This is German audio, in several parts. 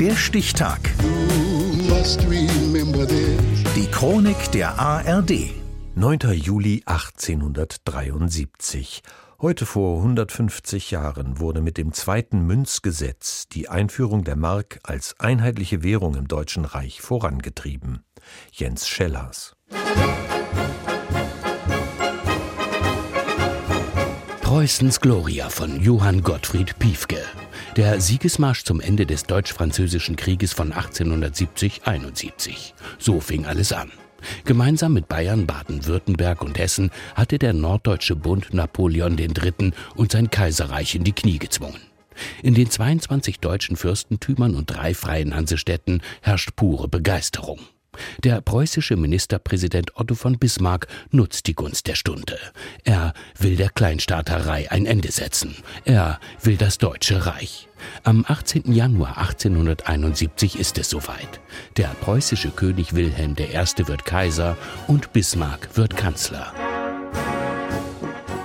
Der Stichtag. Die Chronik der ARD. 9. Juli 1873. Heute vor 150 Jahren wurde mit dem zweiten Münzgesetz die Einführung der Mark als einheitliche Währung im Deutschen Reich vorangetrieben. Jens Schellers. Preußens Gloria von Johann Gottfried Piefke. Der Siegesmarsch zum Ende des Deutsch-Französischen Krieges von 1870-71. So fing alles an. Gemeinsam mit Bayern, Baden-Württemberg und Hessen hatte der Norddeutsche Bund Napoleon III. und sein Kaiserreich in die Knie gezwungen. In den 22 deutschen Fürstentümern und drei freien Hansestädten herrscht pure Begeisterung. Der preußische Ministerpräsident Otto von Bismarck nutzt die Gunst der Stunde. Er will der Kleinstaaterei ein Ende setzen. Er will das Deutsche Reich. Am 18. Januar 1871 ist es soweit. Der preußische König Wilhelm I. wird Kaiser und Bismarck wird Kanzler.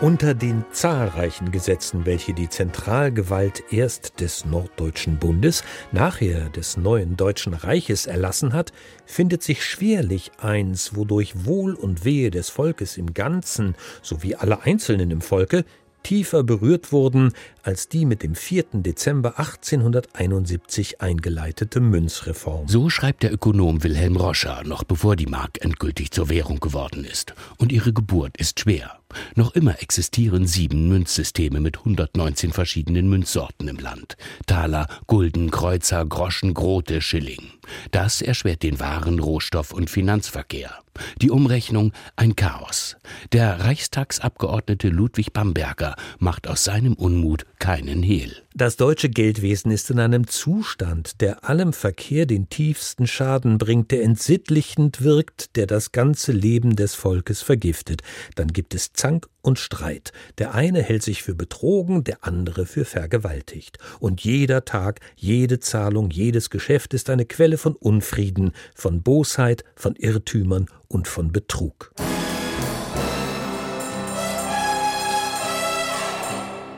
Unter den zahlreichen Gesetzen, welche die Zentralgewalt erst des Norddeutschen Bundes, nachher des neuen Deutschen Reiches erlassen hat, findet sich schwerlich eins, wodurch Wohl und Wehe des Volkes im Ganzen sowie aller Einzelnen im Volke tiefer berührt wurden als die mit dem 4. Dezember 1871 eingeleitete Münzreform. So schreibt der Ökonom Wilhelm Roscher, noch bevor die Mark endgültig zur Währung geworden ist. Und ihre Geburt ist schwer. Noch immer existieren sieben Münzsysteme mit 119 verschiedenen Münzsorten im Land. Taler, Gulden, Kreuzer, Groschen, Grote, Schilling. Das erschwert den Waren, Rohstoff und Finanzverkehr. Die Umrechnung ein Chaos. Der Reichstagsabgeordnete Ludwig Bamberger macht aus seinem Unmut keinen Hehl. Das deutsche Geldwesen ist in einem Zustand, der allem Verkehr den tiefsten Schaden bringt, der entsittlichend wirkt, der das ganze Leben des Volkes vergiftet. Dann gibt es Zank und Streit. Der eine hält sich für betrogen, der andere für vergewaltigt. Und jeder Tag, jede Zahlung, jedes Geschäft ist eine Quelle von Unfrieden, von Bosheit, von Irrtümern und von Betrug.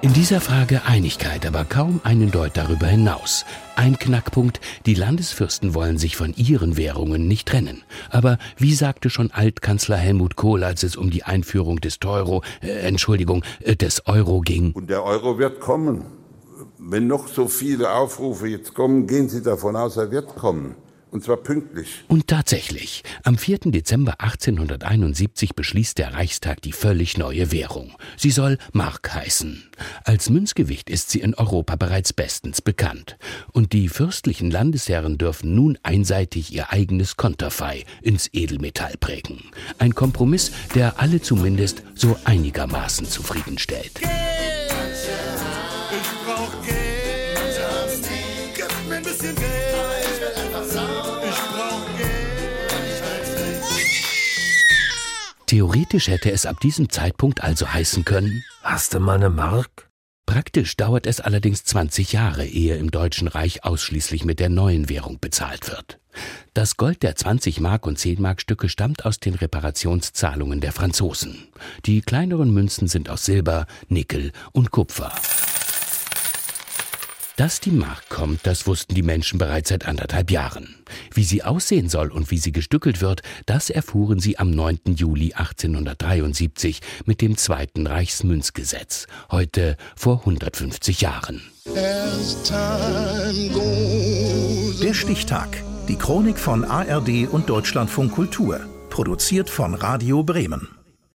In dieser Frage Einigkeit, aber kaum einen Deut darüber hinaus. Ein Knackpunkt, die Landesfürsten wollen sich von ihren Währungen nicht trennen. Aber wie sagte schon Altkanzler Helmut Kohl, als es um die Einführung des Teuro, äh, Entschuldigung, äh, des Euro ging? Und der Euro wird kommen. Wenn noch so viele Aufrufe jetzt kommen, gehen Sie davon aus, er wird kommen. Und zwar pünktlich. Und tatsächlich, am 4. Dezember 1871 beschließt der Reichstag die völlig neue Währung. Sie soll Mark heißen. Als Münzgewicht ist sie in Europa bereits bestens bekannt. Und die fürstlichen Landesherren dürfen nun einseitig ihr eigenes Konterfei ins Edelmetall prägen. Ein Kompromiss, der alle zumindest so einigermaßen zufriedenstellt. Geld! Ich brauch Geld! Theoretisch hätte es ab diesem Zeitpunkt also heißen können: Hast du mal eine Mark? Praktisch dauert es allerdings 20 Jahre, ehe im Deutschen Reich ausschließlich mit der neuen Währung bezahlt wird. Das Gold der 20 Mark und 10 Mark Stücke stammt aus den Reparationszahlungen der Franzosen. Die kleineren Münzen sind aus Silber, Nickel und Kupfer. Dass die Mark kommt, das wussten die Menschen bereits seit anderthalb Jahren. Wie sie aussehen soll und wie sie gestückelt wird, das erfuhren sie am 9. Juli 1873 mit dem Zweiten Reichsmünzgesetz, heute vor 150 Jahren. Der Stichtag. Die Chronik von ARD und Deutschlandfunk Kultur. Produziert von Radio Bremen.